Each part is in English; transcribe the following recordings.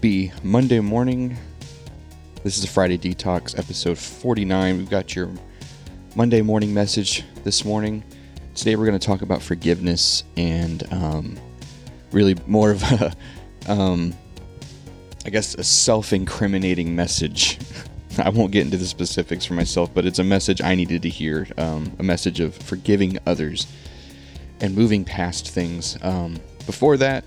Happy Monday morning. This is a Friday Detox episode 49. We've got your Monday morning message this morning. Today we're going to talk about forgiveness and um, really more of a, um, I guess, a self incriminating message. I won't get into the specifics for myself, but it's a message I needed to hear um, a message of forgiving others and moving past things. Um, before that,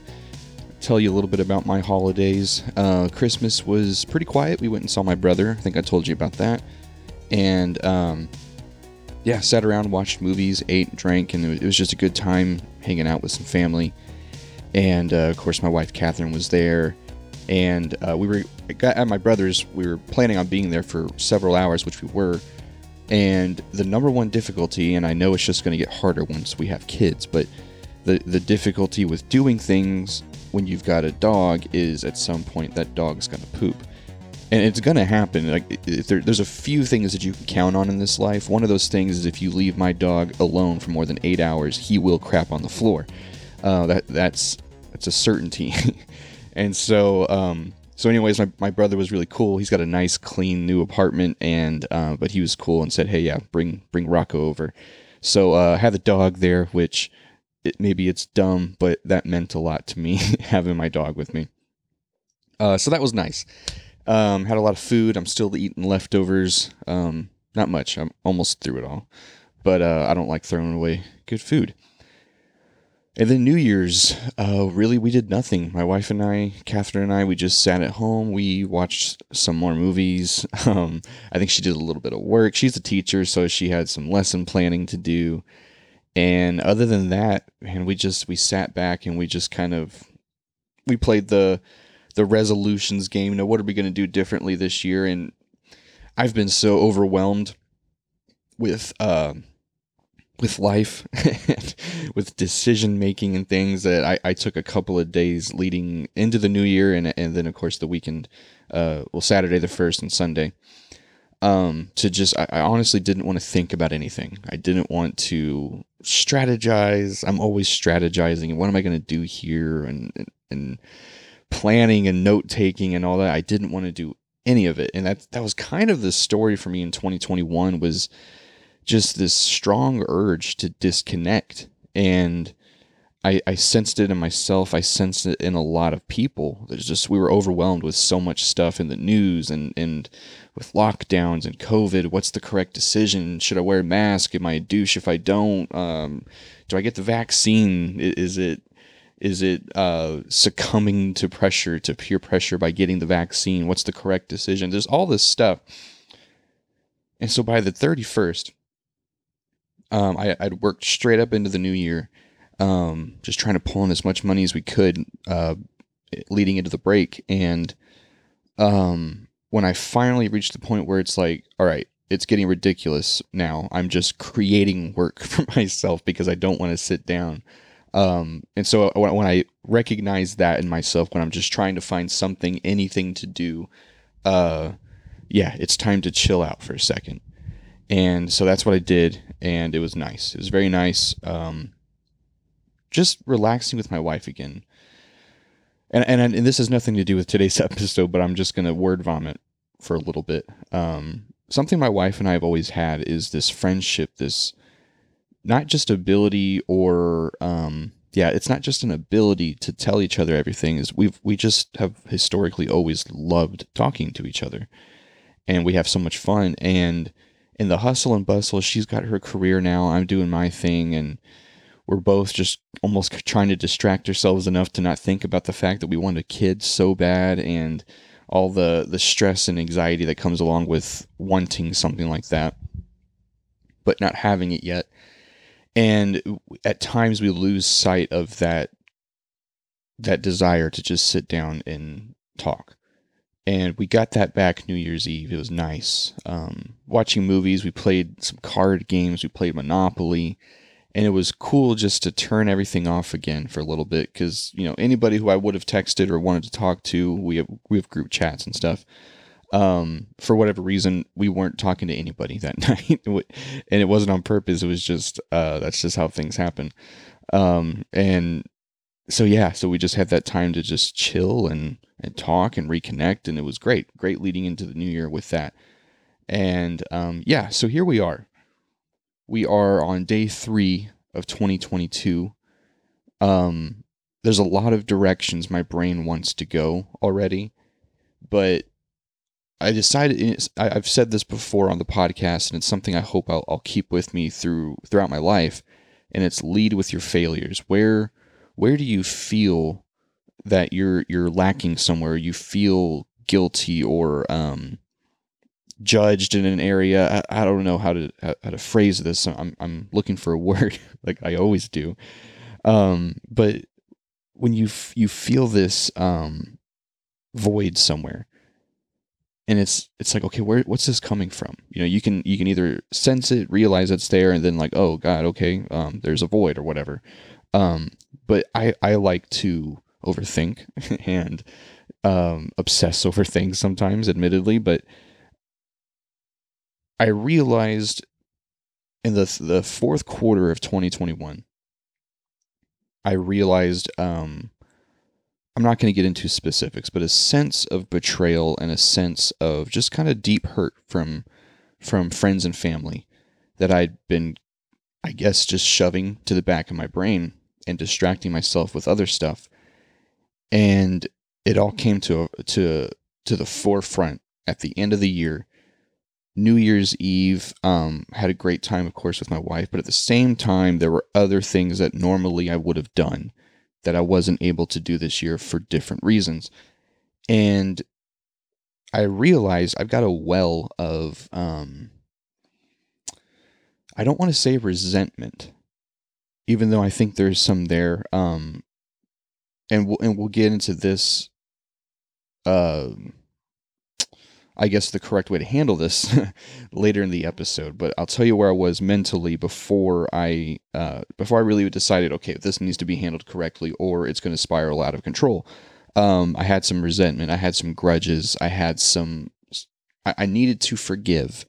tell you a little bit about my holidays. Uh, Christmas was pretty quiet. We went and saw my brother. I think I told you about that. And um, yeah, sat around, watched movies, ate, drank, and it was just a good time hanging out with some family. And uh, of course, my wife Catherine was there. And uh, we were at my brother's. We were planning on being there for several hours, which we were. And the number one difficulty, and I know it's just going to get harder once we have kids, but the the difficulty with doing things when you've got a dog is at some point that dog's going to poop. And it's going to happen. Like there, there's a few things that you can count on in this life. One of those things is if you leave my dog alone for more than eight hours, he will crap on the floor. Uh, that that's that's a certainty. and so um, so anyways, my, my brother was really cool. He's got a nice, clean new apartment, and uh, but he was cool and said, "Hey, yeah, bring bring Rocco over." So uh, I had the dog there, which it, maybe it's dumb, but that meant a lot to me having my dog with me. Uh, so that was nice. Um, had a lot of food. I'm still eating leftovers. Um, not much. I'm almost through it all, but uh, I don't like throwing away good food. And then New Year's, uh, really, we did nothing. My wife and I, Catherine and I, we just sat at home. We watched some more movies. Um, I think she did a little bit of work. She's a teacher, so she had some lesson planning to do. And other than that, and we just we sat back and we just kind of we played the the resolutions game. You know, what are we going to do differently this year? And I've been so overwhelmed with uh, with life, with decision making and things that I, I took a couple of days leading into the new year, and and then of course the weekend, uh, well Saturday the first and Sunday, um, to just I, I honestly didn't want to think about anything. I didn't want to strategize. I'm always strategizing. What am I going to do here? And, and, and planning and note taking and all that. I didn't want to do any of it. And that, that was kind of the story for me in 2021 was just this strong urge to disconnect. And I, I sensed it in myself. I sensed it in a lot of people. There's just, we were overwhelmed with so much stuff in the news and, and with lockdowns and COVID. What's the correct decision? Should I wear a mask? Am I a douche if I don't? Um, do I get the vaccine? Is it is it uh, succumbing to pressure, to peer pressure by getting the vaccine? What's the correct decision? There's all this stuff. And so by the 31st, um, I, I'd worked straight up into the new year, um, just trying to pull in as much money as we could uh, leading into the break. And um, when I finally reached the point where it's like, all right, it's getting ridiculous now. I'm just creating work for myself because I don't want to sit down. Um, and so when I recognize that in myself, when I'm just trying to find something, anything to do, uh, yeah, it's time to chill out for a second. And so that's what I did, and it was nice. It was very nice. Um, just relaxing with my wife again and, and and this has nothing to do with today's episode, but I'm just gonna word vomit for a little bit. Um, something my wife and I have always had is this friendship, this not just ability or um, yeah, it's not just an ability to tell each other everything. Is we've we just have historically always loved talking to each other, and we have so much fun. And in the hustle and bustle, she's got her career now. I'm doing my thing, and we're both just almost trying to distract ourselves enough to not think about the fact that we want a kid so bad and all the the stress and anxiety that comes along with wanting something like that but not having it yet. And at times we lose sight of that that desire to just sit down and talk. And we got that back new year's eve. It was nice. Um, watching movies. We played some card games. We played monopoly and it was cool just to turn everything off again for a little bit because you know anybody who I would have texted or wanted to talk to, we have we have group chats and stuff. Um, for whatever reason, we weren't talking to anybody that night, and it wasn't on purpose. It was just uh, that's just how things happen. Um, and so yeah, so we just had that time to just chill and and talk and reconnect, and it was great, great leading into the new year with that. And um, yeah, so here we are. We are on day three of 2022. Um, there's a lot of directions my brain wants to go already, but I decided I've said this before on the podcast, and it's something I hope I'll, I'll keep with me through throughout my life. And it's lead with your failures. Where where do you feel that you're you're lacking somewhere? You feel guilty or um, judged in an area. I, I, don't know how to how to phrase this. I'm I'm looking for a word like I always do. Um, but when you f- you feel this um, void somewhere, and it's it's like okay, where what's this coming from? You know, you can you can either sense it, realize it's there, and then like oh god, okay, um, there's a void or whatever. Um, but I I like to overthink and um, obsess over things sometimes, admittedly, but I realized in the the fourth quarter of 2021, I realized um, I'm not going to get into specifics, but a sense of betrayal and a sense of just kind of deep hurt from from friends and family that I'd been, I guess, just shoving to the back of my brain and distracting myself with other stuff, and it all came to to to the forefront at the end of the year New Year's Eve, um, had a great time, of course, with my wife, but at the same time, there were other things that normally I would have done that I wasn't able to do this year for different reasons. And I realized I've got a well of, um, I don't want to say resentment, even though I think there's some there. Um, and we'll, and we'll get into this, uh, I guess the correct way to handle this later in the episode. But I'll tell you where I was mentally before I uh, before I really decided, okay, this needs to be handled correctly, or it's going to spiral out of control. Um, I had some resentment. I had some grudges. I had some. I, I needed to forgive,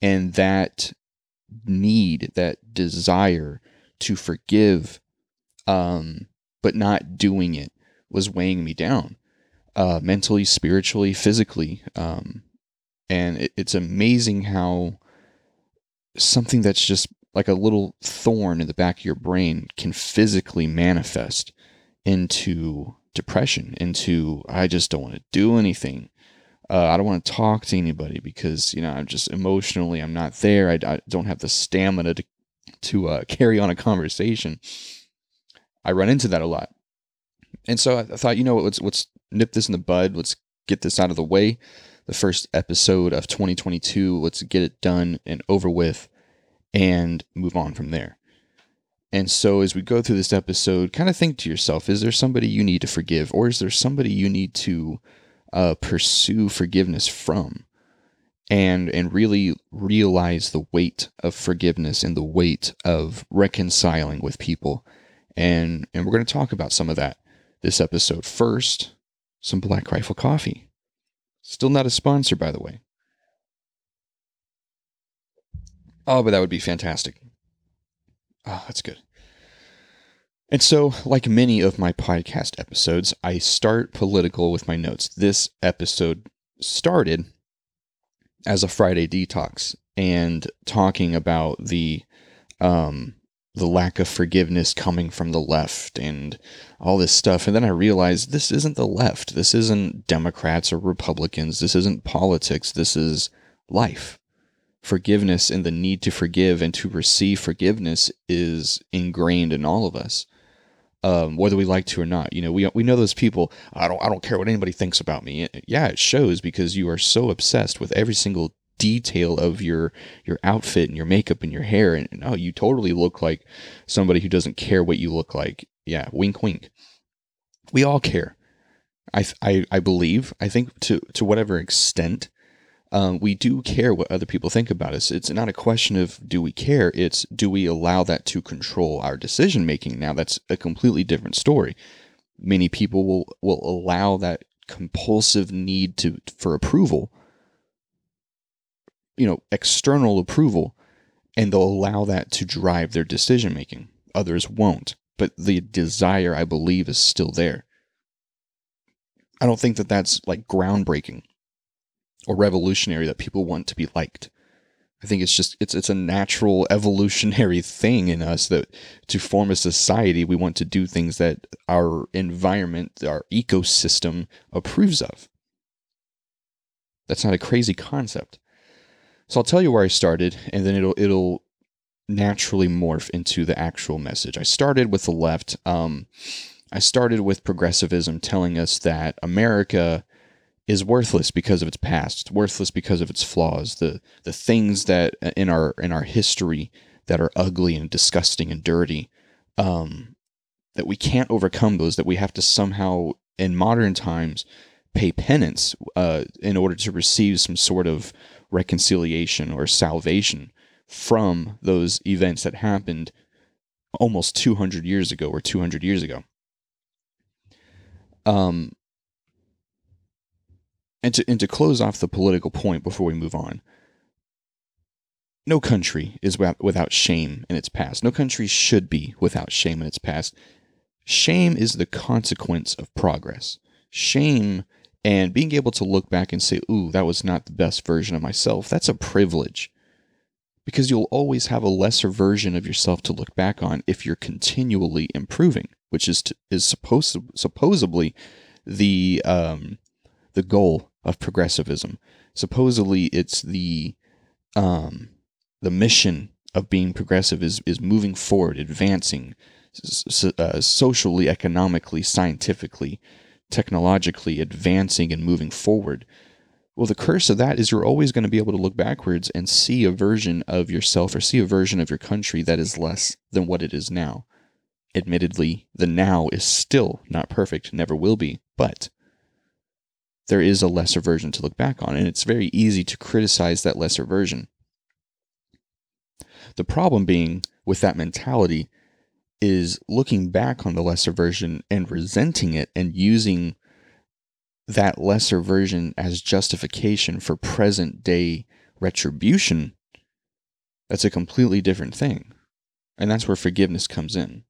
and that need, that desire to forgive, um, but not doing it, was weighing me down. Uh, mentally, spiritually, physically. Um, and it, it's amazing how something that's just like a little thorn in the back of your brain can physically manifest into depression, into I just don't want to do anything. Uh, I don't want to talk to anybody because you know I'm just emotionally I'm not there. I, I don't have the stamina to to uh, carry on a conversation. I run into that a lot, and so I thought, you know what, let's let's nip this in the bud. Let's get this out of the way the first episode of 2022. Let's get it done and over with and move on from there. And so, as we go through this episode, kind of think to yourself is there somebody you need to forgive, or is there somebody you need to uh, pursue forgiveness from? And, and really realize the weight of forgiveness and the weight of reconciling with people. And, and we're going to talk about some of that this episode. First, some Black Rifle coffee. Still not a sponsor, by the way. Oh, but that would be fantastic. Oh, that's good. And so, like many of my podcast episodes, I start political with my notes. This episode started as a Friday detox and talking about the um, the lack of forgiveness coming from the left and all this stuff. And then I realized this isn't the left. This isn't Democrats or Republicans. This isn't politics. This is life. Forgiveness and the need to forgive and to receive forgiveness is ingrained in all of us. Um, whether we like to or not, you know, we we know those people. I don't I don't care what anybody thinks about me. Yeah, it shows because you are so obsessed with every single detail of your your outfit and your makeup and your hair. And, and oh you totally look like somebody who doesn't care what you look like. Yeah wink wink. We all care. I i, I believe i think to to whatever extent um, we do care what other people think about us. It's not a question of do we care it's do we allow that to control our decision making now that's a completely different story. Many people will will allow that compulsive need to for approval you know, external approval and they'll allow that to drive their decision making. Others won't. but the desire, I believe, is still there. I don't think that that's like groundbreaking or revolutionary that people want to be liked. I think it's just it's it's a natural evolutionary thing in us that to form a society we want to do things that our environment, our ecosystem approves of. That's not a crazy concept. So I'll tell you where I started and then it'll it'll naturally morph into the actual message. I started with the left. Um, I started with progressivism telling us that America is worthless because of its past. It's worthless because of its flaws. The the things that uh, in our in our history that are ugly and disgusting and dirty, um, that we can't overcome those. That we have to somehow in modern times pay penance uh, in order to receive some sort of reconciliation or salvation from those events that happened almost 200 years ago or 200 years ago. Um, and to and to close off the political point before we move on, no country is without shame in its past. No country should be without shame in its past. Shame is the consequence of progress. Shame and being able to look back and say, "Ooh, that was not the best version of myself." That's a privilege. Because you'll always have a lesser version of yourself to look back on if you're continually improving, which is to, is supposed to, supposedly the um, the goal of progressivism. Supposedly, it's the um, the mission of being progressive is is moving forward, advancing uh, socially, economically, scientifically, technologically, advancing and moving forward. Well, the curse of that is you're always going to be able to look backwards and see a version of yourself or see a version of your country that is less than what it is now. Admittedly, the now is still not perfect, never will be, but there is a lesser version to look back on, and it's very easy to criticize that lesser version. The problem being with that mentality is looking back on the lesser version and resenting it and using that lesser version as justification for present day retribution. That's a completely different thing. And that's where forgiveness comes in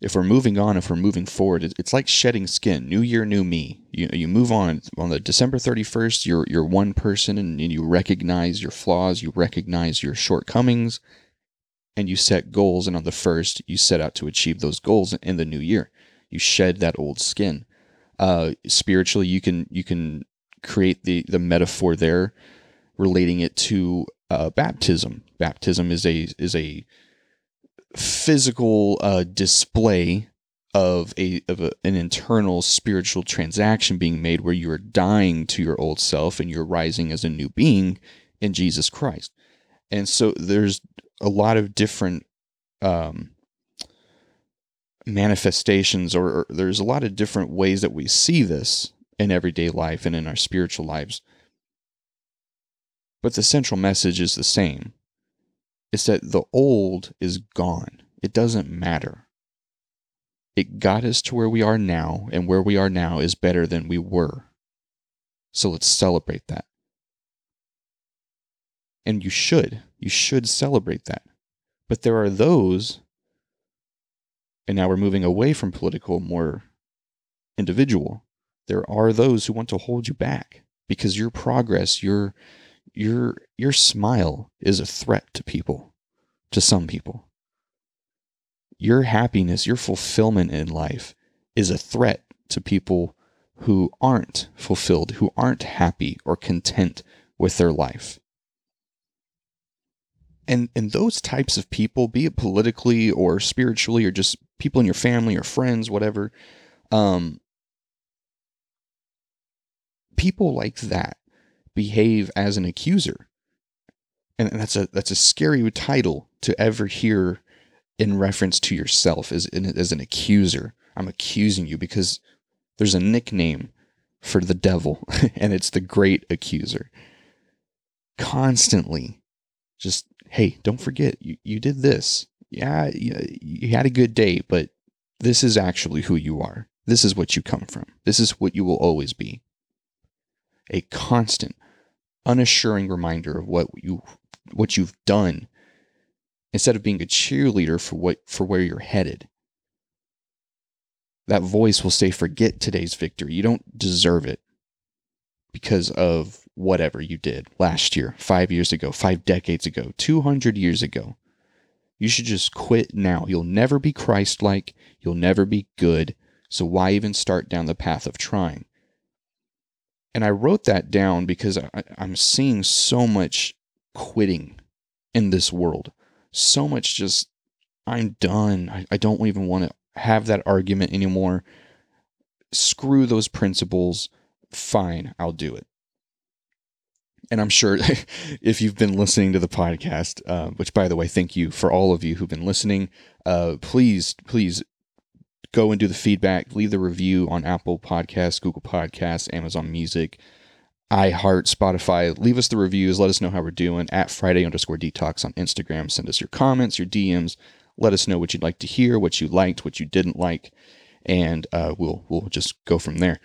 if we're moving on, if we're moving forward, it's like shedding skin. New year, new me. You you move on. On the December thirty first, you're you're one person, and, and you recognize your flaws, you recognize your shortcomings, and you set goals. And on the first, you set out to achieve those goals in the new year. You shed that old skin. Uh, spiritually, you can you can create the the metaphor there, relating it to uh, baptism. Baptism is a is a physical uh, display of a of a, an internal spiritual transaction being made where you are dying to your old self and you're rising as a new being in Jesus Christ. And so there's a lot of different um, manifestations, or, or there's a lot of different ways that we see this in everyday life and in our spiritual lives. But the central message is the same it's that the old is gone. It doesn't matter. It got us to where we are now, and where we are now is better than we were. So let's celebrate that. And you should. You should celebrate that. But there are those, and now we're moving away from political, more individual. There are those who want to hold you back because your progress, your your your smile is a threat to people, to some people. Your happiness, your fulfillment in life is a threat to people who aren't fulfilled, who aren't happy or content with their life. And and those types of people, be it politically or spiritually or just people in your family or friends, whatever, um, people like that behave as an accuser. And that's a that's a scary title to ever hear in reference to yourself as as an accuser. I'm accusing you because there's a nickname for the devil and it's the great accuser. Constantly just hey, don't forget you, you did this. Yeah, you, had a good day, but this is actually who you are. This is what you come from. This is what you will always be. A constant unassuring reminder of what you what you've done instead of being a cheerleader for what for where you're headed that voice will say, forget today's victory. You don't deserve it because of whatever you did last year, five years ago, five decades ago, 200 years ago. You should just quit now. You'll never be Christ like. You'll never be good. So why even start down the path of trying? And I wrote that down because I, am seeing so much quitting in this world. So much just, I'm done. I, I don't even want to have that argument anymore. Screw those principles. Fine, I'll do it and I'm sure if you've been listening to the podcast, uh, which by the way, thank you for all of you who've been listening. Uh, please, please go and do the feedback. Leave the review on Apple Podcasts, Google Podcasts, Amazon Music, iHeart, Spotify. Leave us the reviews. Let us know how we're doing at Friday underscore detox on Instagram. Send us your comments, your DMs. Let us know what you'd like to hear, what you liked, what you didn't like, and uh, we'll we'll just go from there.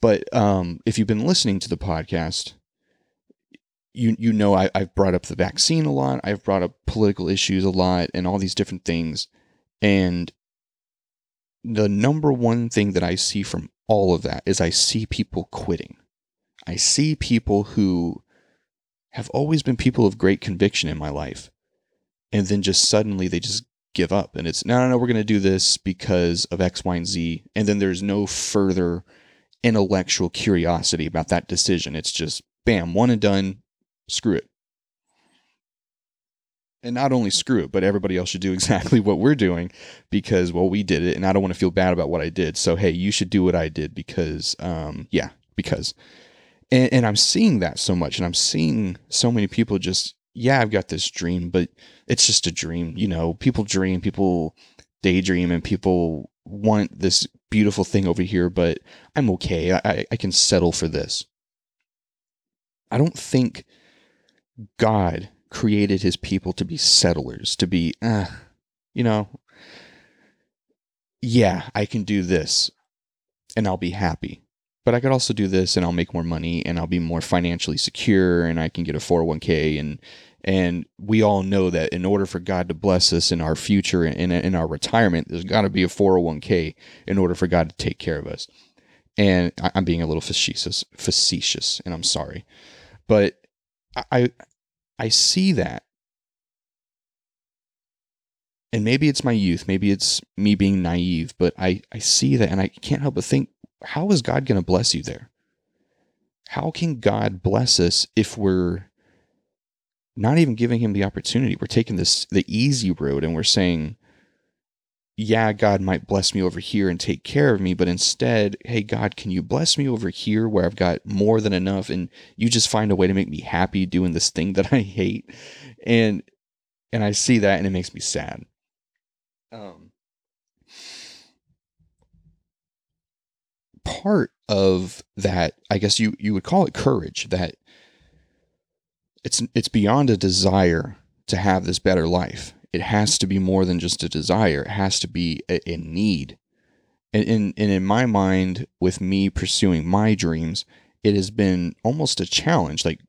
But um, if you've been listening to the podcast, you you know I, I've brought up the vaccine a lot. I've brought up political issues a lot and all these different things. And the number one thing that I see from all of that is I see people quitting. I see people who have always been people of great conviction in my life. And then just suddenly they just give up. And it's, no, no, no, we're going to do this because of X, Y, and Z. And then there's no further intellectual curiosity about that decision. It's just, bam, one and done screw it. And not only screw it, but everybody else should do exactly what we're doing because, well, we did it and I don't want to feel bad about what I did. So, hey, you should do what I did because, um, yeah, because. And, and I'm seeing that so much and I'm seeing so many people just, yeah, I've got this dream, but it's just a dream. You know, people dream, people daydream, and people want this beautiful thing over here, but I'm okay. I, I can settle for this. I don't think God created his people to be settlers, to be, uh, you know, yeah, I can do this and I'll be happy. But I could also do this and I'll make more money and I'll be more financially secure and I can get a 401k and and we all know that in order for God to bless us in our future and in, in our retirement, there's got to be a 401k in order for God to take care of us. And I'm being a little facetious, facetious, and I'm sorry, but I I see that. And maybe it's my youth, maybe it's me being naive, but I, I see that and I can't help but think, how is God going to bless you there? How can God bless us if we're not even giving him the opportunity? We're taking this the easy road and we're saying, yeah, God might bless me over here and take care of me, but instead, hey, God, can you bless me over here where I've got more than enough and you just find a way to make me happy doing this thing that I hate? And and I see that and it makes me sad. Um part of that, I guess you you would call it courage, that it's it's beyond a desire to have this better life it has to be more than just a desire. It has to be a, a need. And in, and in my mind, with me pursuing my dreams, it has been almost a challenge. Like,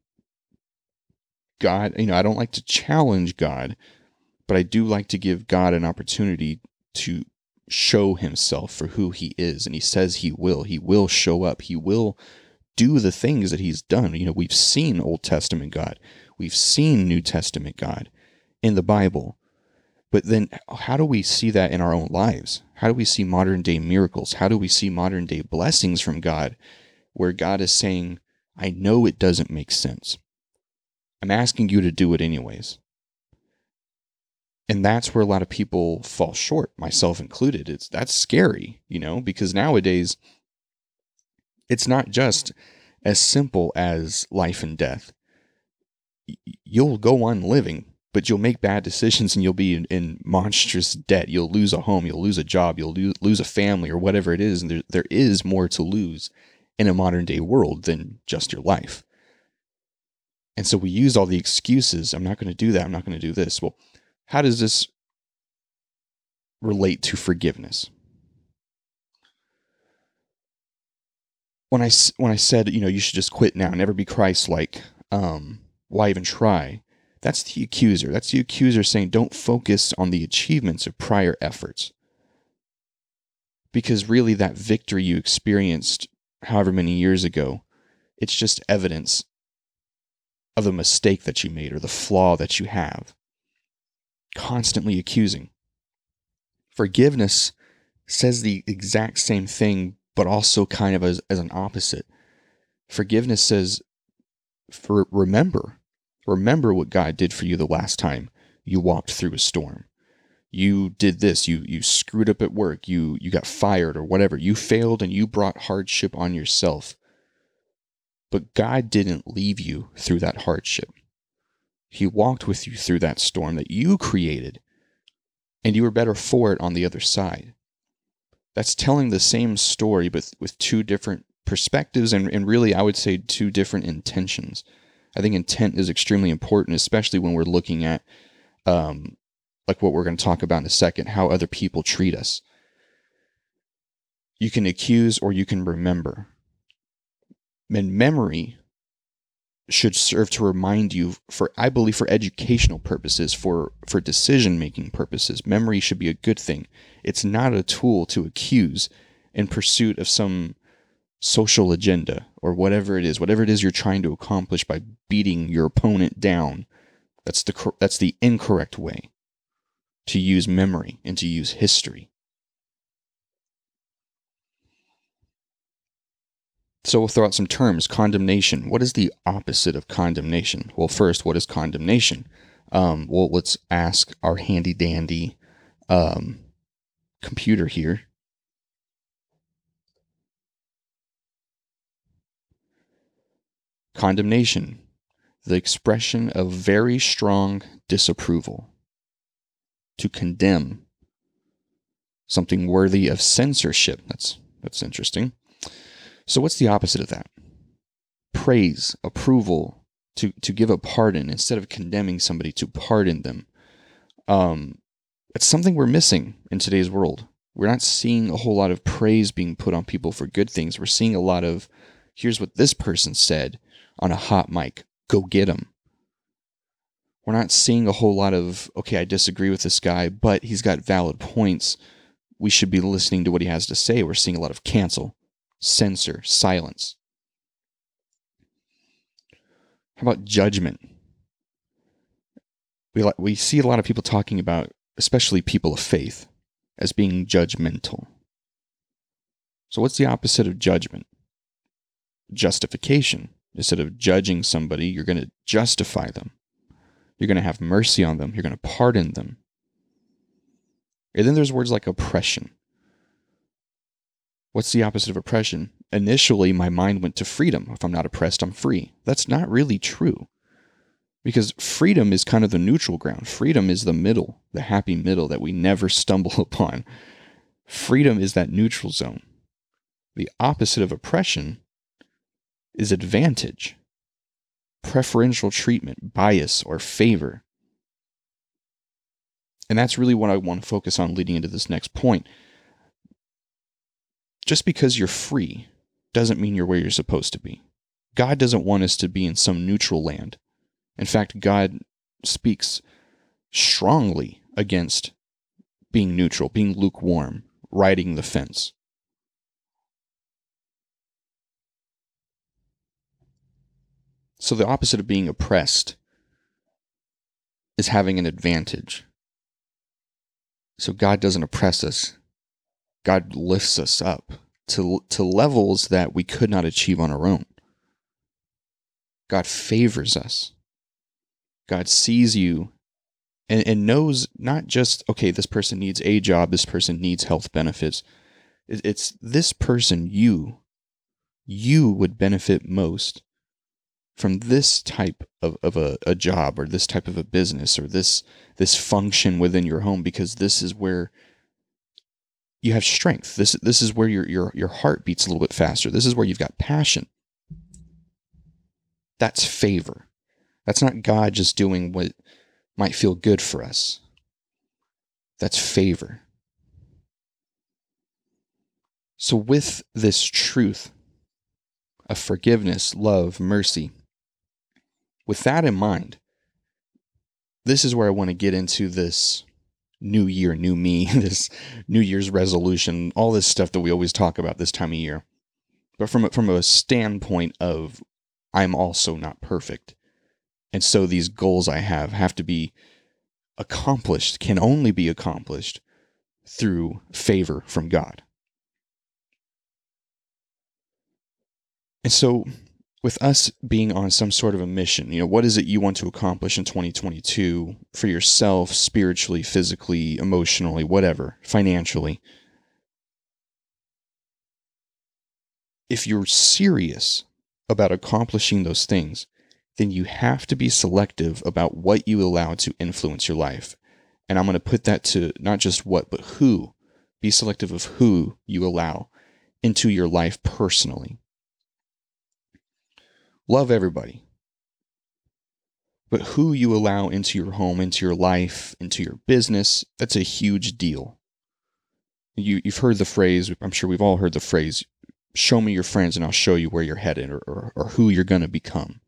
God, you know, I don't like to challenge God, but I do like to give God an opportunity to show himself for who he is. And he says he will. He will show up. He will do the things that he's done. You know, we've seen Old Testament God, we've seen New Testament God in the Bible. But then, how do we see that in our own lives? How do we see modern day miracles? How do we see modern day blessings from God where God is saying, I know it doesn't make sense. I'm asking you to do it anyways. And that's where a lot of people fall short, myself included. It's that's scary, you know, because nowadays it's not just as simple as life and death. You'll go on living but you'll make bad decisions and you'll be in, in, monstrous debt. You'll lose a home, you'll lose a job, you'll lo- lose a family or whatever it is. And there, there is more to lose in a modern day world than just your life. And so we use all the excuses. I'm not going to do that. I'm not going to do this. Well, how does this relate to forgiveness? When I, when I said, you know, you should just quit now, never be Christ like, um, why even try? That's the accuser. That's the accuser saying, don't focus on the achievements of prior efforts. Because really, that victory you experienced however many years ago, it's just evidence of the mistake that you made or the flaw that you have. Constantly accusing. Forgiveness says the exact same thing, but also kind of as, as an opposite. Forgiveness says, for remember, remember what God did for you the last time you walked through a storm. You did this you you screwed up at work you you got fired or whatever. You failed and you brought hardship on yourself. But god didn't leave you through that hardship. He walked with you through that storm that you created and you were better for it on the other side. That's telling the same story but with two different perspectives and, and really i would say two different intentions i think intent is extremely important especially when we're looking at um, like what we're going to talk about in a second, how other people treat us. You can accuse or you can remember. And memory should serve to remind you for I believe for educational purposes, for for decision making purposes, memory should be a good thing. It's not a tool to accuse in pursuit of some social agenda or whatever it is, whatever it is you're trying to accomplish by beating your opponent down. That's the that's the incorrect way to use memory and to use history. So we'll throw out some terms. Condemnation. What is the opposite of condemnation? Well, first, what is condemnation? Um, well, let's ask our handy dandy um, computer here. Condemnation, the expression of very strong disapproval to condemn something worthy of censorship. That's that's interesting. So what's the opposite of that? Praise, approval, to to give a pardon instead of condemning somebody to pardon them. Um it's something we're missing in today's world. We're not seeing a whole lot of praise being put on people for good things. We're seeing a lot of here's what this person said on a hot mic. Go get him. We're not seeing a whole lot of okay i disagree with this guy but he's got valid points. We should be listening to what he has to say. We're seeing a lot of cancel censor silence. How about judgment? We, we see a lot of people talking about especially people of faith as being judgmental. So what's the opposite of judgment? Justification instead of judging somebody you're going to justify them you're going to have mercy on them. You're going to pardon them. And then there's words like oppression. What's the opposite of oppression? Initially, my mind went to freedom. If I'm not oppressed, I'm free. That's not really true. Because freedom is kind of the neutral ground. Freedom is the middle, the happy middle that we never stumble upon. Freedom is that neutral zone. The opposite of oppression is advantage preferential treatment, bias, or favor. And that's really what I want to focus on leading into this next point. Just because you're free doesn't mean you're where you're supposed to be. God doesn't want us to be in some neutral land. In fact, God speaks strongly against being neutral, being lukewarm, riding the fence. So the opposite of being oppressed is having an advantage. So God doesn't oppress us. God lifts us up to, to levels that we could not achieve on our own. God favors us. God sees you and, and knows not just, okay, this person needs a job, this person needs health benefits. It's this person, you, you would benefit most from this type of, of a, a job or this type of a business or this this function within your home because this is where you have strength. This this is where your your your heart beats a little bit faster. This is where you've got passion. That's favor. That's not God just doing what might feel good for us. That's favor. So with this truth of forgiveness, love, mercy, with that in mind, this is where I want to get into this new year, new me, this New Year's resolution, all this stuff that we always talk about this time of year. But from a, from a standpoint of I'm also not perfect. And so these goals I have have to be accomplished, can only be accomplished through favor from God. And so with us being on some sort of a mission, you know, what is it you want to accomplish in 2022 for yourself, spiritually, physically, emotionally, whatever, financially? If you're serious about accomplishing those things, then you have to be selective about what you allow to influence your life. And I'm going to put that to not just what, but who. Be selective of who you allow into your life personally love everybody. But who you allow into your home, into your life, into your business, that's a huge deal. You, you've heard the phrase, I'm sure we've all heard the phrase, show me your friends and I'll show you where you're headed or, or, or who you're going to become.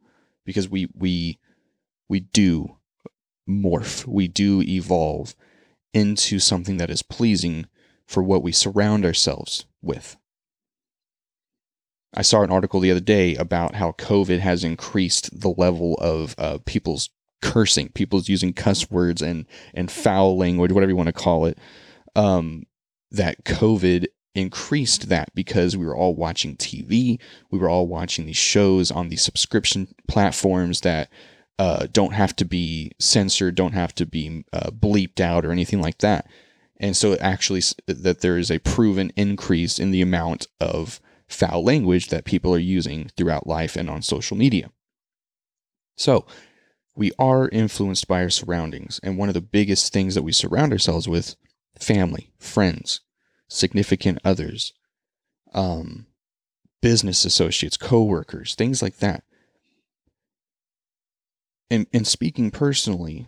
Because we, we, we do morph, we do evolve into something that is pleasing for what we surround ourselves with. I saw an article the other day about how COVID has increased the level of uh, people's cursing, people's using cuss words and and foul language, whatever you want to call it. Um, that COVID increased that because we were all watching TV, we were all watching these shows on these subscription platforms that uh, don't have to be censored, don't have to be uh, bleeped out or anything like that. And so, it actually, that there is a proven increase in the amount of foul language that people are using throughout life and on social media. So, we are influenced by our surroundings, and one of the biggest things that we surround ourselves with family, friends, significant others, um, business associates, coworkers, things like that. And, and speaking personally,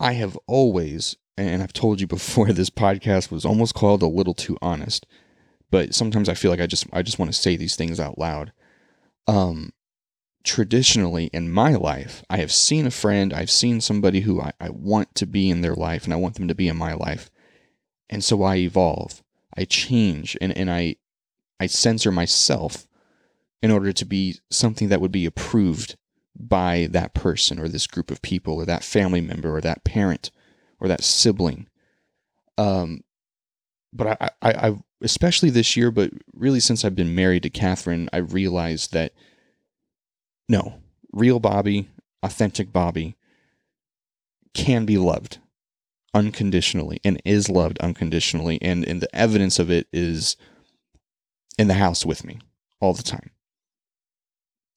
I have always, and I've told you before, this podcast was almost called a little too honest but sometimes I feel like I just I just want to say these things out loud. Um, traditionally in my life, I have seen a friend, I've seen somebody who I, I want to be in their life and I want them to be in my life. And so I evolve, I change, and, and I I censor myself in order to be something that would be approved by that person or this group of people or that family member or that parent or that sibling. Um, but I, I, I, especially this year, but really since I've been married to Catherine, I realized that no, real Bobby, authentic Bobby can be loved unconditionally and is loved unconditionally. And, and the evidence of it is in the house with me all the time.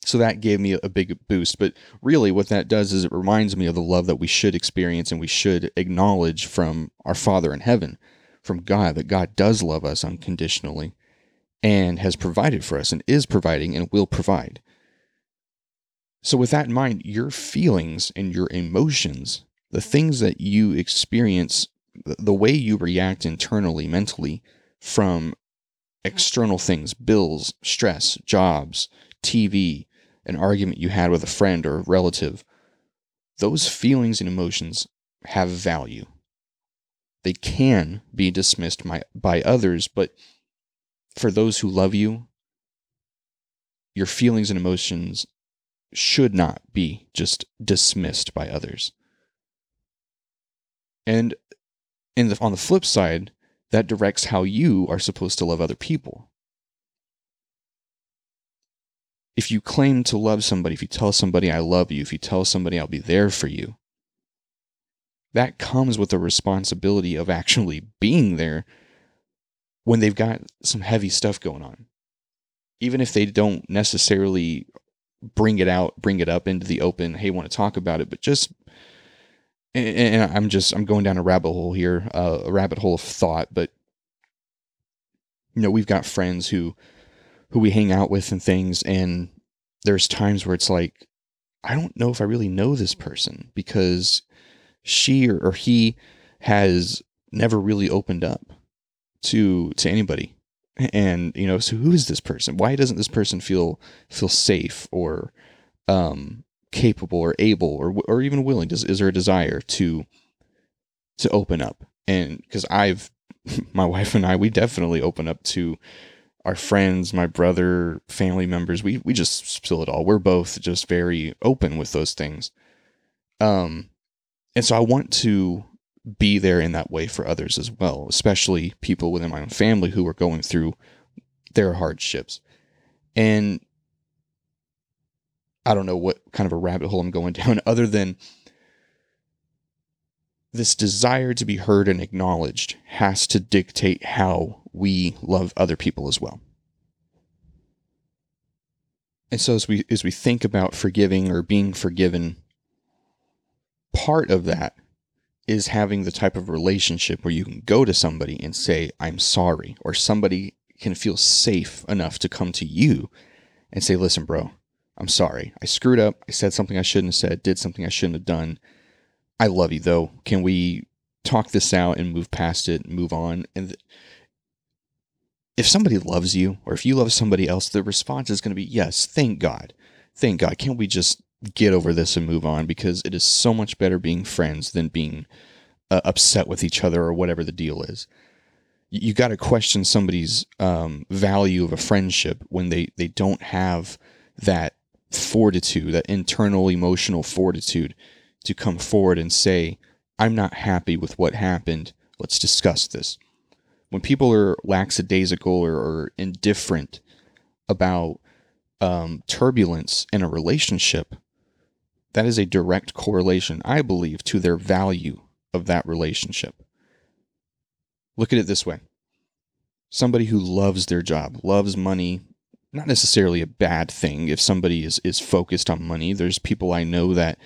So that gave me a big boost. But really, what that does is it reminds me of the love that we should experience and we should acknowledge from our Father in heaven from God that God does love us unconditionally and has provided for us and is providing and will provide. So, with that in mind, your feelings and your emotions, the things that you experience, the way you react internally, mentally from external things, bills, stress, jobs, TV, an argument you had with a friend or relative, those feelings and emotions have value. They can be dismissed by, by others, but for those who love you, your feelings and emotions should not be just dismissed by others. And in the, on the flip side, that directs how you are supposed to love other people. If you claim to love somebody, if you tell somebody I love you, if you tell somebody I'll be there for you, that comes with the responsibility of actually being there when they've got some heavy stuff going on. Even if they don't necessarily bring it out, bring it up into the open, hey, want to talk about it, but just and, I'm just I'm going down a rabbit hole here, uh, a rabbit hole of thought, but you know, we've got friends who who we hang out with and things and there's times where it's like I don't know if I really know this person because she or, or he has never really opened up to to anybody and you know so who is this person why doesn't this person feel feel safe or um capable or able or or even willing does is there a desire to to open up. And because I've, my wife and I, we definitely open up to our friends, my brother, family members. We we just spill it all. We're both just very open with those things. Um, and so I want to be there in that way for others as well, especially people within my own family who are going through their hardships. And I don't know what kind of a rabbit hole I'm going down, other than this desire to be heard and acknowledged has to dictate how we love other people as well. And so as we as we think about forgiving or being forgiven, part of that is having the type of relationship where you can go to somebody and say, I'm sorry, or somebody can feel safe enough to come to you and say, Listen, bro, I'm sorry. I screwed up. I said something I shouldn't have said, did something I shouldn't have done. I love you though. Can we talk this out and move past it move on? And th- if somebody loves you or if you love somebody else, the response is going to be, Yes, thank God. Thank God. Can't we just get over this and move on? Because it is so much better being friends than being uh, upset with each other or whatever the deal is you got to question somebody's um, value of a friendship when they they don't have that fortitude, that internal emotional fortitude to come forward and say, I'm not happy with what happened. Let's discuss this. When people are lackadaisical or, or indifferent about um, turbulence in a relationship, that is a direct correlation, I believe, to their value of that relationship. Look at it this way somebody who loves their job, loves money, not necessarily a bad thing if somebody is is focused on money. There's people I know that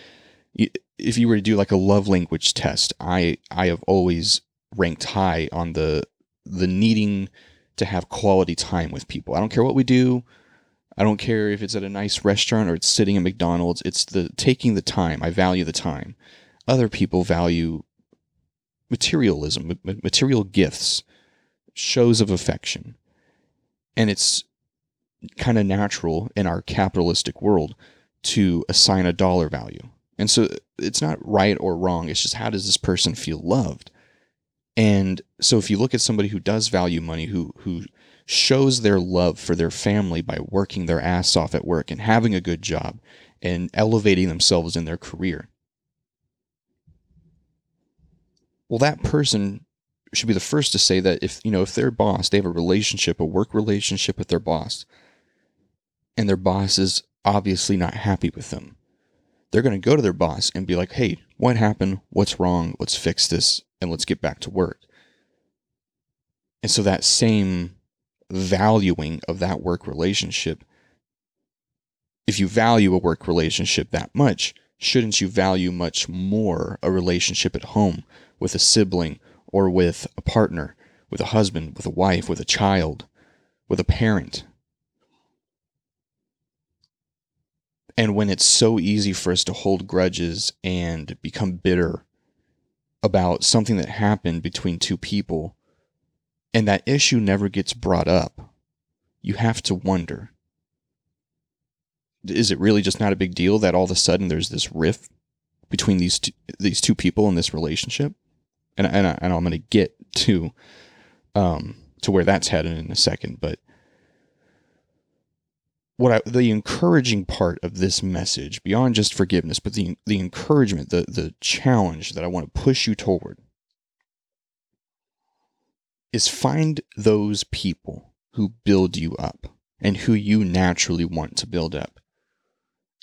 if you were to do like a love language test, I I have always ranked high on the the needing to have quality time with people. I don't care what we do. I don't care if it's at a nice restaurant or it's sitting at McDonald's. It's the taking the time. I value the time. Other people value materialism, material gifts, shows of affection. And it's kind of natural in our capitalistic world to assign a dollar value. And so it's not right or wrong. It's just how does this person feel loved? And so if you look at somebody who does value money, who who shows their love for their family by working their ass off at work and having a good job and elevating themselves in their career. Well, that person should be the first to say that if, you know, if their boss, they have a relationship, a work relationship with their boss, and their boss is obviously not happy with them, they're going to go to their boss and be like, hey, what happened? What's wrong? Let's fix this and let's get back to work. And so that same valuing of that work relationship, if you value a work relationship that much, shouldn't you value much more a relationship at home with a sibling or with a partner, with a husband, with a wife, with a child, with a parent? And when it's so easy for us to hold grudges and become bitter about something that happened between two people, and that issue never gets brought up, you have to wonder is it really just not a big deal that all of a sudden there's this rift between these two, these two people in this relationship? And, and, I, I'm going to get to um, to where that's headed in a second, but what I, the encouraging part of this message, beyond just forgiveness, but the the encouragement, the the challenge that I want to push you toward, is find those people who build you up and who you naturally want to build up.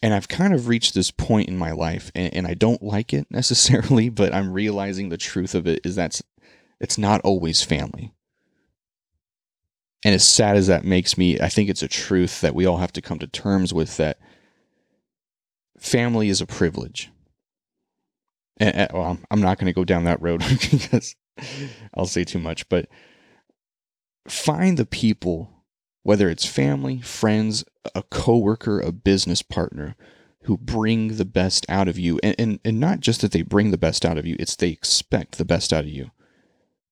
And I've kind of reached this point in my life, and, and I don't like it necessarily, but I'm realizing the truth of it is that it's not always family. And as sad as that makes me, I think it's a truth that we all have to come to terms with that family is a privilege. And, well, I'm not going to go down that road because I'll say too much, but find the people, whether it's family, friends, a coworker, a business partner, who bring the best out of you. And, and, and not just that they bring the best out of you, it's they expect the best out of you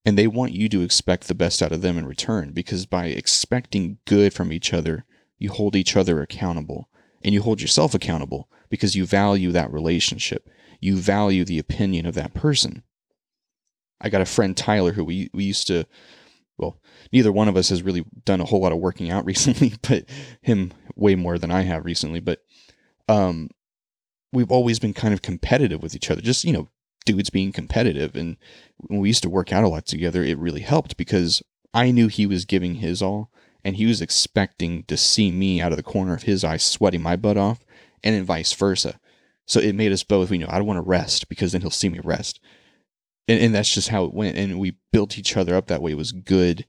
and they want you to expect the best out of them in return because by expecting good from each other, you hold each other accountable and you hold yourself accountable because you value that relationship. You value the opinion of that person. I got a friend Tyler who we we used to well, neither one of us has really done a whole lot of working out recently, but him way more than I have recently, but um we've always been kind of competitive with each other. Just, you know, dudes being competitive and when we used to work out a lot together, it really helped because I knew he was giving his all and he was expecting to see me out of the corner of his eye sweating my butt off and then vice versa. So it made us both, you know, I don't want to rest because then he'll see me rest. And, and that's just how it went. And we built each other up that way. It was good.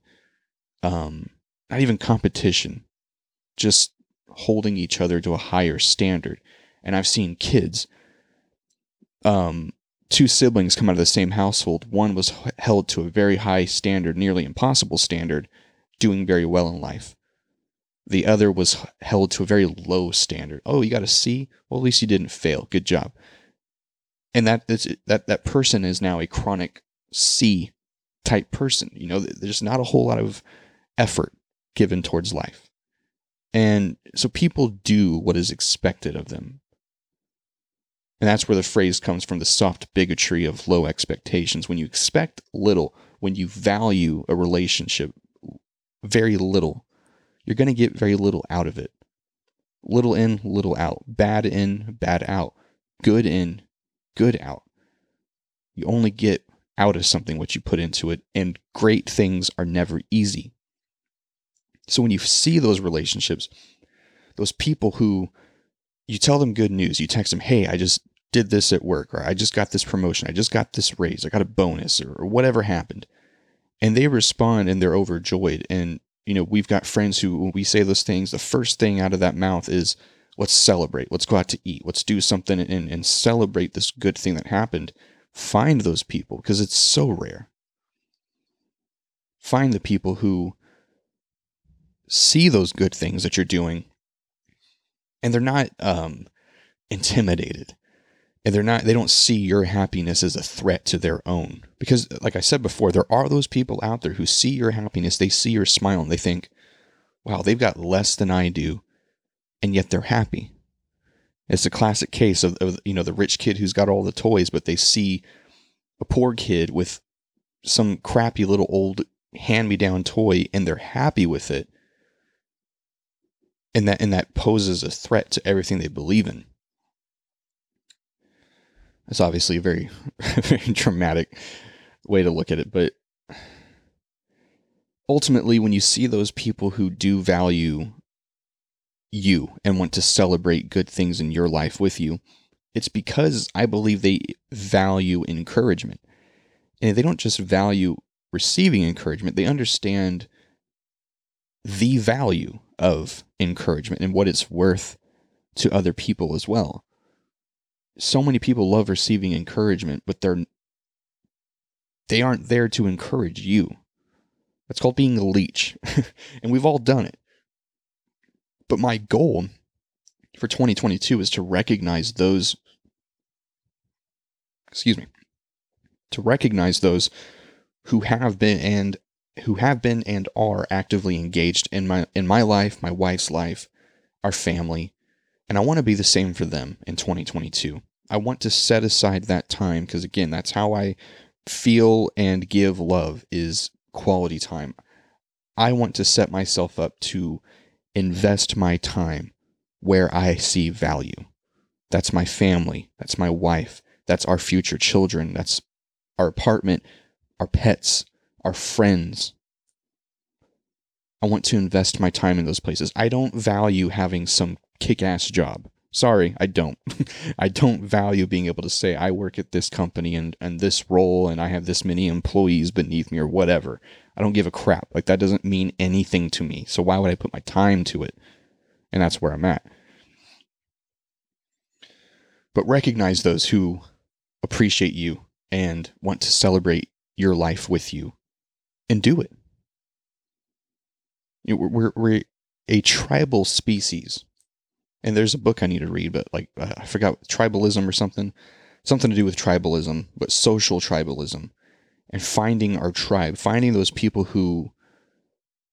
Um, not even competition, just holding each other to a higher standard. And I've seen kids, um, two siblings come out of the same household. One was held to a very high standard, nearly impossible standard, doing very well in life. The other was held to a very low standard. Oh, you got a C? Well, at least you didn't fail. Good job. And that that that person is now a chronic C type person. You know, there's not a whole lot of effort given towards life. And so people do what is expected of them. And that's where the phrase comes from the soft bigotry of low expectations. When you expect little, when you value a relationship very little, you're going to get very little out of it. Little in, little out. Bad in, bad out. Good in, good out. You only get out of something what you put into it, and great things are never easy. So when you see those relationships, those people who you tell them good news, you text them, hey, I just did this at work, or I just got this promotion, I just got this raise, I got a bonus, or, or whatever happened. And they respond and they're overjoyed. And, you know, we've got friends who, when we say those things, the first thing out of that mouth is, let's celebrate, let's go out to eat, let's do something and, and celebrate this good thing that happened. Find those people because it's so rare. Find the people who see those good things that you're doing and they're not um, intimidated and they're not they don't see your happiness as a threat to their own because like i said before there are those people out there who see your happiness they see your smile and they think wow they've got less than i do and yet they're happy. It's a classic case of, of you know the rich kid who's got all the toys but they see a poor kid with some crappy little old hand me down toy and they're happy with it. And that and that poses a threat to everything they believe in. That's obviously a very, very dramatic way to look at it, but ultimately, when you see those people who do value you and want to celebrate good things in your life with you, it's because I believe they value encouragement. And they don't just value receiving encouragement, they understand the value of encouragement and what it's worth to other people as well so many people love receiving encouragement, but they're they aren't there to encourage you. That's called being a leech. and we've all done it. But my goal for 2022 is to recognize those excuse me, to recognize those who have been and who have been and are actively engaged in my in my life, my wife's life, our family, and I want to be the same for them in 2022. I want to set aside that time because again, that's how I feel and give love is quality time. I want to set myself up to invest my time where I see value. That's my family, that's my wife, that's our future children, that's our apartment, our pets, our friends. I want to invest my time in those places. I don't value having some kick ass job. Sorry, I don't. I don't value being able to say I work at this company and, and this role and I have this many employees beneath me or whatever. I don't give a crap. Like that doesn't mean anything to me. So why would I put my time to it? And that's where I'm at. But recognize those who appreciate you and want to celebrate your life with you and do it. You know, we're, we're a tribal species and there's a book I need to read, but like uh, I forgot tribalism or something, something to do with tribalism, but social tribalism, and finding our tribe, finding those people who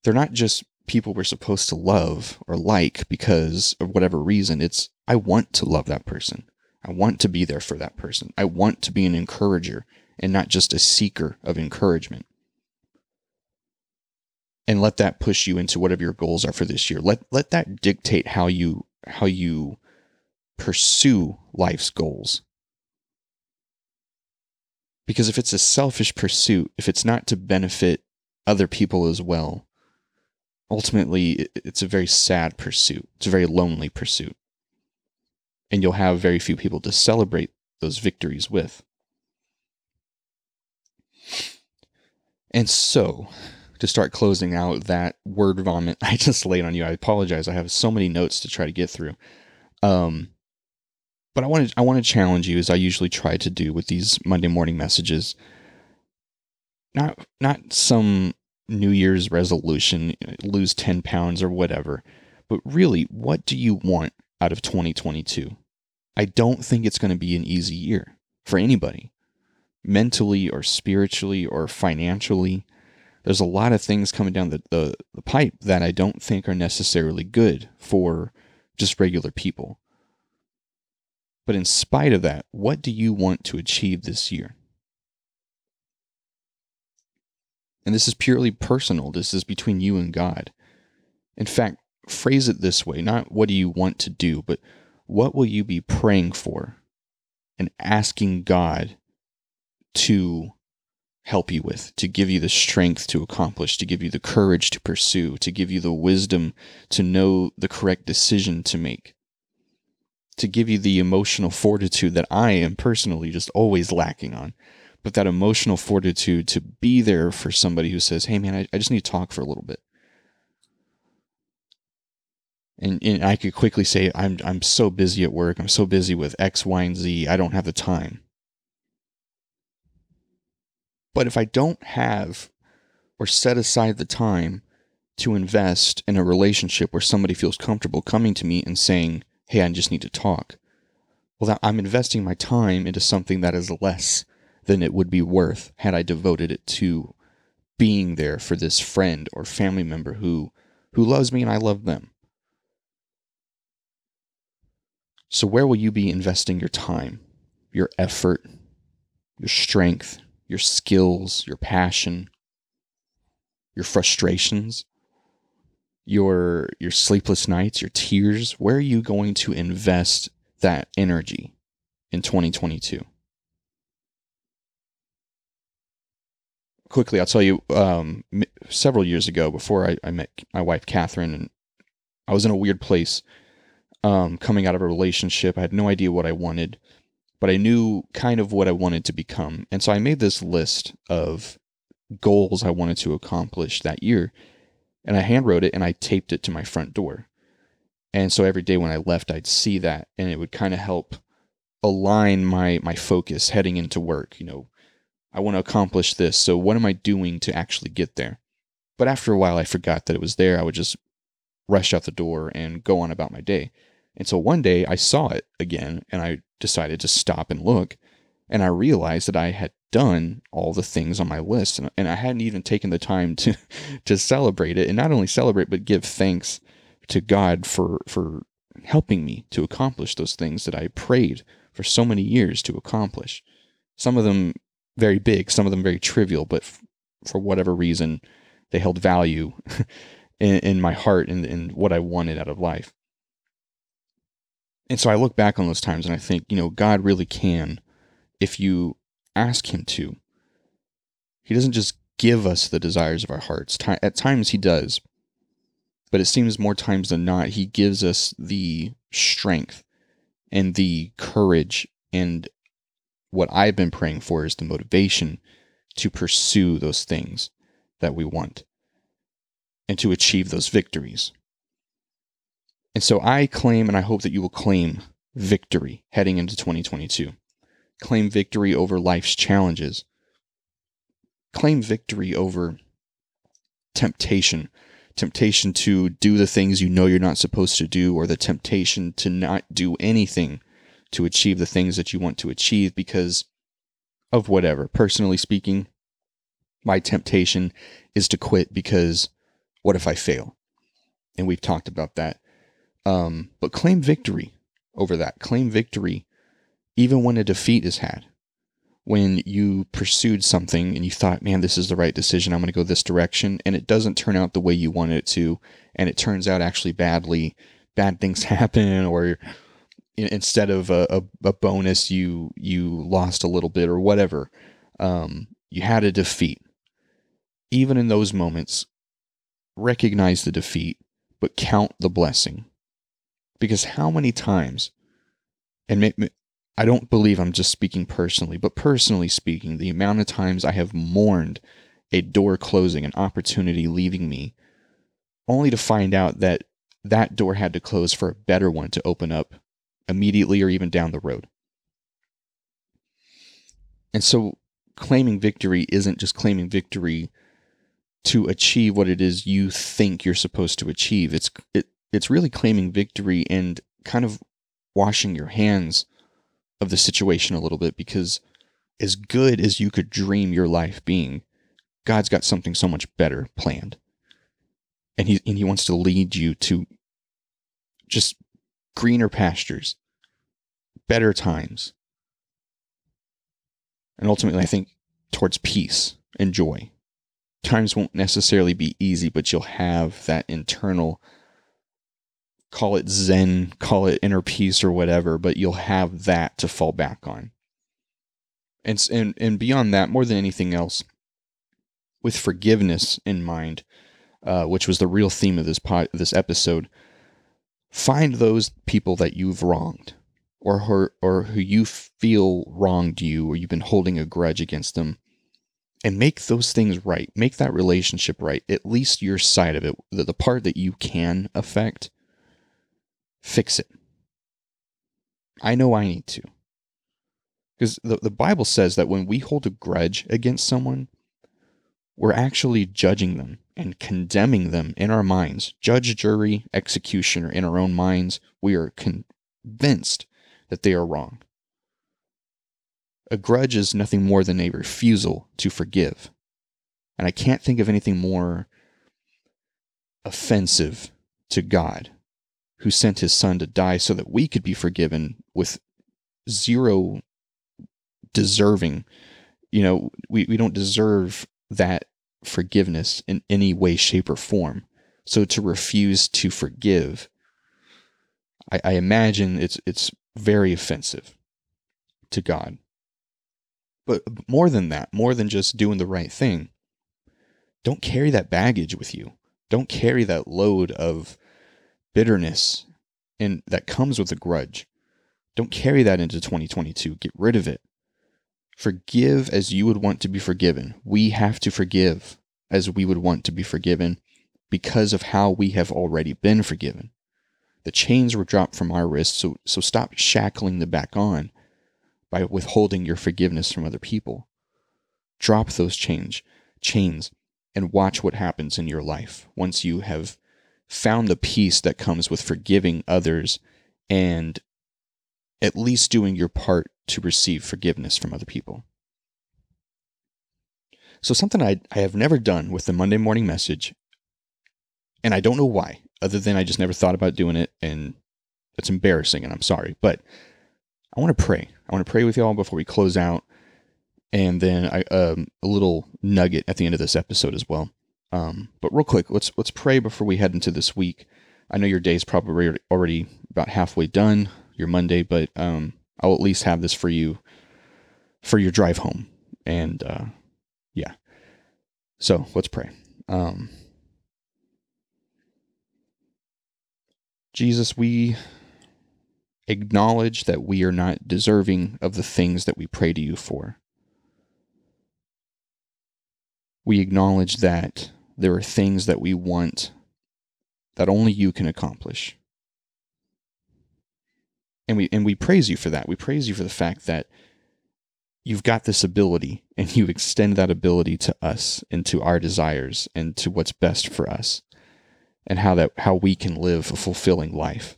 they're not just people we're supposed to love or like because of whatever reason. It's I want to love that person. I want to be there for that person. I want to be an encourager and not just a seeker of encouragement. And let that push you into whatever your goals are for this year. Let let that dictate how you how you pursue life's goals. Because if it's a selfish pursuit, if it's not to benefit other people as well, ultimately it's a very sad pursuit. It's a very lonely pursuit. And you'll have very few people to celebrate those victories with. And so, to start closing out that word vomit I just laid on you, I apologize. I have so many notes to try to get through. Um, but I want to I want to challenge you as I usually try to do with these Monday morning messages. Not not some New Year's resolution, uh, lose 10 pounds or whatever, but really, what do you want out of 2022? I don't think it's going to be an easy year for anybody, mentally or spiritually or financially. There's a lot of things coming down the, the, the pipe that I don't think are necessarily good for just regular people. But in spite of that, what do you want to achieve this year? And this is purely personal. This is between you and God. In fact, phrase it this way not what do you want to do, but what will you be praying for and asking God to help you with, to give you the strength to accomplish, to give you the courage to pursue, to give you the wisdom to know the correct decision to make to give you the emotional fortitude that I am personally just always lacking on. But that emotional fortitude to be there for somebody who says, hey man, I, I just need to talk for a little bit. And, and I could quickly say, I'm, I'm so busy at work. I'm so busy with X, Y, and Z. I don't have the time. But if I don't have or set aside the time to invest in a relationship where somebody feels comfortable coming to me and saying, hey, I just need to talk. Well, I'm investing my time into something that is less than it would be worth had I devoted it to being there for this friend or family member who who loves me and I love them. So where will you be investing your time, your effort, your strength, your skills, your passion, your frustrations? Your your sleepless nights, your tears, where are you going to invest that energy in 2022? Quickly, I'll tell you. Um, several years ago, before I, I, met my wife Catherine, and I was in a weird place, um, coming out of a relationship. I had no idea what I wanted, but I knew kind of what I wanted to become, and so I made this list of goals I wanted to accomplish that year and I handwrote it and I taped it to my front door. And so every day when I left, I'd see that and it would kind of help align my my focus heading into work. You know, I want to accomplish this. So what am I doing to actually get there? But after a while, I forgot that it was there. I would just rush out the door and go on about my day. And so one day I saw it again and I decided to stop and look. And I realized that I had done all the things on my list and, and I hadn't even taken the time to to celebrate it and not only celebrate but give thanks to God for for helping me to accomplish those things that I prayed for so many years to accomplish. Some of them very big, some of them very trivial, but f- for whatever reason they held value in, in my heart and in what I wanted out of life. And so I look back on those times and I think, you know, God really can if you ask Him to. He doesn't just give us the desires of our hearts. At times, He does, but it seems more times than not, He gives us the strength and the courage and what I've been praying for is the motivation to pursue those things that we want and to achieve those victories. And so I claim, and I hope that you will claim victory heading into 2022 claim victory over life's challenges, claim victory over temptation, temptation to do the things you know you're not supposed to do, or the temptation to not do anything to achieve the things that you want to achieve because of whatever. Personally speaking, my temptation is to quit because what if I fail? And we've talked about that. Um, but claim victory over that. Claim victory even when a defeat is had. when you pursued something and you thought, man, this is the right decision. I'm going to go this direction. And it doesn't turn out the way you wanted it to. And it turns out actually badly. Bad things happen, or instead of a, a, a bonus, you you lost a little bit, or whatever. Um, you had a defeat. Even in those moments, recognize the defeat, but count the blessing. Because how many times, and I don't believe I'm just speaking personally, but personally speaking, the amount of times I have mourned a door closing, an opportunity leaving me, only to find out that that door had to close for a better one to open up immediately or even down the road. And so claiming victory isn't just claiming victory to achieve what it is you think you're supposed to achieve. It's it, it's really claiming victory and kind of washing your hands of the situation a little bit because as good as you could dream your life being, God's got something so much better planned. And he and he wants to lead you to just greener pastures, better times. And ultimately I think towards peace and joy times won't necessarily be easy, but you'll have that internal call it zen, call it inner peace or whatever, but you'll have that to fall back on. And and and beyond that, more than anything else, with forgiveness in mind, uh, which was the real theme of this pod, this episode, find those people that you've wronged, or or, or who you feel wronged you, or you've been holding a grudge against them, and make those things right. Make that relationship right. At least your side of it, the, the part that you can affect, fix it. I know I need to. Because the, the Bible says that when we hold a grudge against someone, we're actually judging them and condemning them in our minds. Judge, jury, executioner in our own minds, we are convinced that they are wrong. A grudge is nothing more than a refusal to forgive. And I can't think of anything more offensive to God, who sent his son to die so that we could be forgiven with zero deserving. You know, we, we don't deserve that forgiveness in any way, shape, or form. So to refuse to forgive, I, I imagine it's it's very offensive to God. But more than that, more than just doing the right thing, don't carry that baggage with you. Don't carry that load of bitterness and that comes with a grudge. Don't carry that into 2022. Get rid of it. Forgive as you would want to be forgiven. We have to forgive as we would want to be forgiven because of how we have already been forgiven. The chains were dropped from our wrists, so, so stop shackling them back on by withholding your forgiveness from other people. Drop those change, chains and watch what happens in your life once you have found the peace that comes with forgiving others and at least doing your part to receive forgiveness from other people. So, something I, I have never done with the Monday morning message, and I don't know why, other than I just never thought about doing it, and it's embarrassing, and I'm sorry, but I want to pray. I want to pray with y'all before we close out, and then I, um, a little nugget at the end of this episode as well. Um, but real quick, let's let's pray before we head into this week. I know your day's probably already about halfway done, your Monday, but um, I'll at least have this for you for your drive home. And uh, yeah, so let's pray. Um, Jesus, we acknowledge that we are not deserving of the things that we pray to you for. We acknowledge that there are things that we want that only you can accomplish. And we and we praise you for that. We praise you for the fact that you've got this ability and you extend that ability to us and to our desires and to what's best for us and how that how we can live a fulfilling life.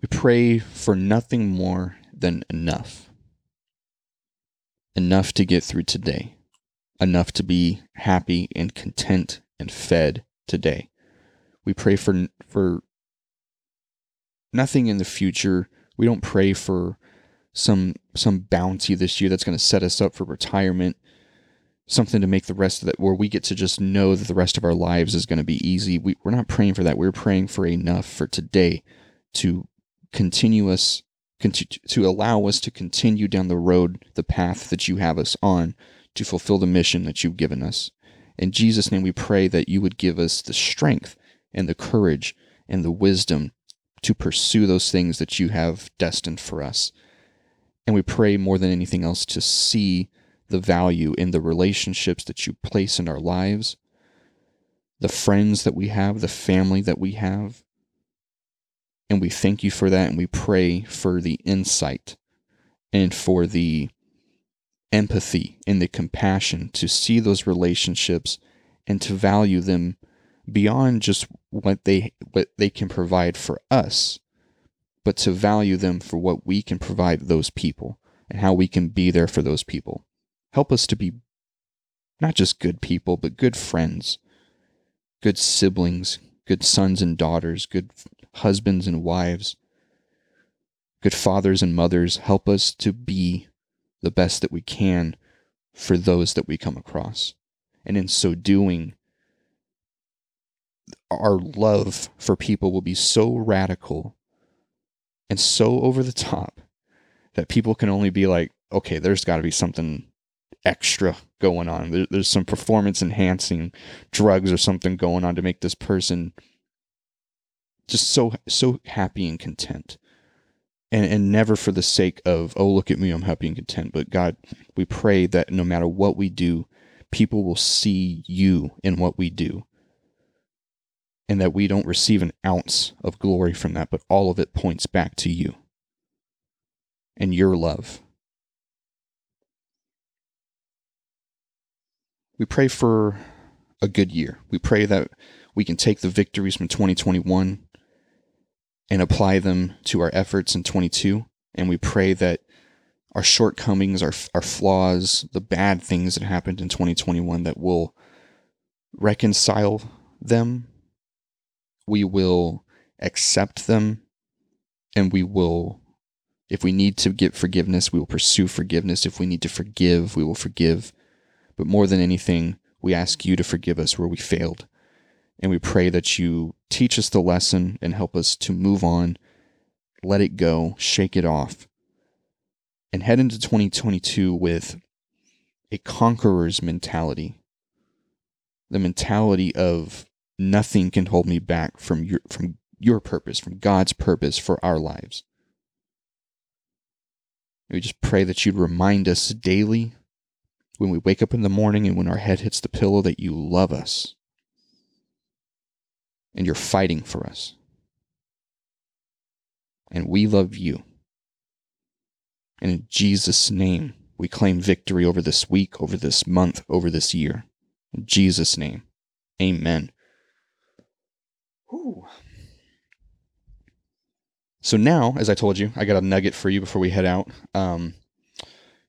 We pray for nothing more than enough. Enough to get through today. Enough to be happy and content and fed today. We pray for for nothing in the future. We don't pray for some some bounty this year that's going to set us up for retirement. Something to make the rest of that where we get to just know that the rest of our lives is going to be easy. We, we're not praying for that. We're praying for enough for today to continue us to allow us to continue down the road, the path that you have us on, to fulfill the mission that you've given us. In Jesus' name, we pray that you would give us the strength and the courage and the wisdom to pursue those things that you have destined for us. And we pray more than anything else to see the value in the relationships that you place in our lives, the friends that we have, the family that we have. And we thank you for that and we pray for the insight and for the empathy and the compassion to see those relationships and to value them beyond just what they what they can provide for us but to value them for what we can provide those people and how we can be there for those people. Help us to be not just good people but good friends good siblings good sons and daughters good husbands and wives good fathers and mothers help us to be the best that we can for those that we come across. And in so doing, our love for people will be so radical and so over the top that people can only be like, okay, there's got to be something extra going on. there's some performance enhancing drugs or something going on to make this person just so so happy and content and, and never for the sake of, oh, look at me, I'm happy and content. But God, we pray that no matter what we do, people will see you in what we do. And that we don't receive an ounce of glory from that, but all of it points back to you and your love. We pray for a good year. We pray that we can take the victories from 2021 and apply them to our efforts in 22. And we pray that our shortcomings, our, our flaws, the bad things that happened in 2021, that will reconcile them. We will accept them. And we will, if we need to get forgiveness, we will pursue forgiveness. If we need to forgive, we will forgive. But more than anything, we ask you to forgive us where we failed and we pray that you teach us the lesson and help us to move on, let it go, shake it off, and head into 2022 with a conqueror's mentality. The mentality of nothing can hold me back from your from your purpose, from God's purpose for our lives. We just pray that you'd remind us daily when we wake up in the morning and when our head hits the pillow that you love us and you're fighting for us. And we love you. And in Jesus' name, we claim victory over this week, over this month, over this year. In Jesus' name, amen. So now, as I told you, I got a nugget for you before we head out. Um,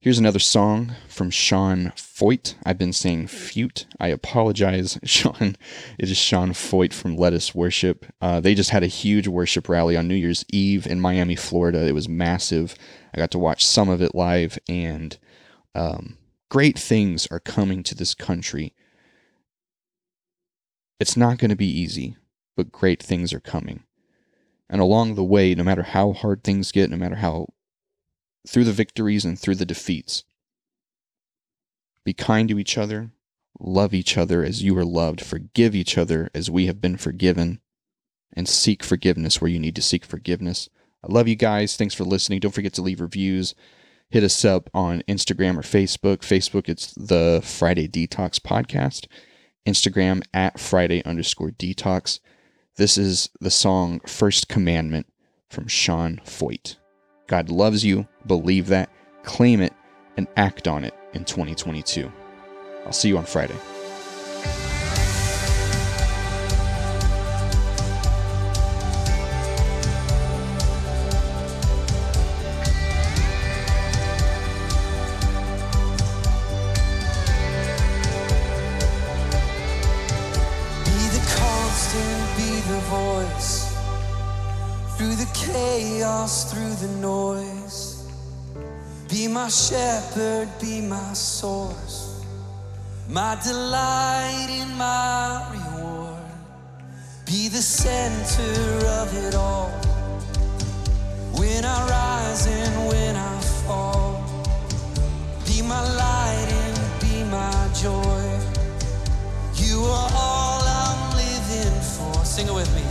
Here's another song from Sean Feucht. I've been saying Fute. I apologize, Sean. It is Sean Feucht from Let Us Worship. Uh, they just had a huge worship rally on New Year's Eve in Miami, Florida. It was massive. I got to watch some of it live, and um, great things are coming to this country. It's not going to be easy, but great things are coming. And along the way, no matter how hard things get, no matter how through the victories and through the defeats. Be kind to each other, love each other as you are loved, forgive each other as we have been forgiven, and seek forgiveness where you need to seek forgiveness. I love you guys. Thanks for listening. Don't forget to leave reviews. Hit us up on Instagram or Facebook. Facebook, it's the Friday Detox Podcast. Instagram at Friday underscore detox. This is the song First Commandment from Sean Feucht. God loves you, believe that, claim it, and act on it in 2022. I'll see you on Friday. Be the voice through the noise. Be my shepherd, be my source, my delight in my reward. Be the center of it all. When I rise and when I fall, be my light and be my joy. You are all I'm living for. Sing it with me.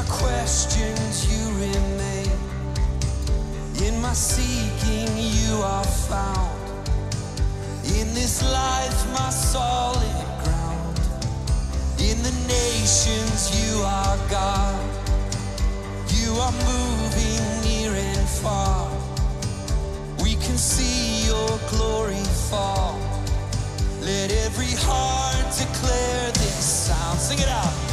My questions, you remain. In my seeking, you are found. In this life, my solid ground. In the nations, you are God. You are moving near and far. We can see your glory fall. Let every heart declare this sound. Sing it out.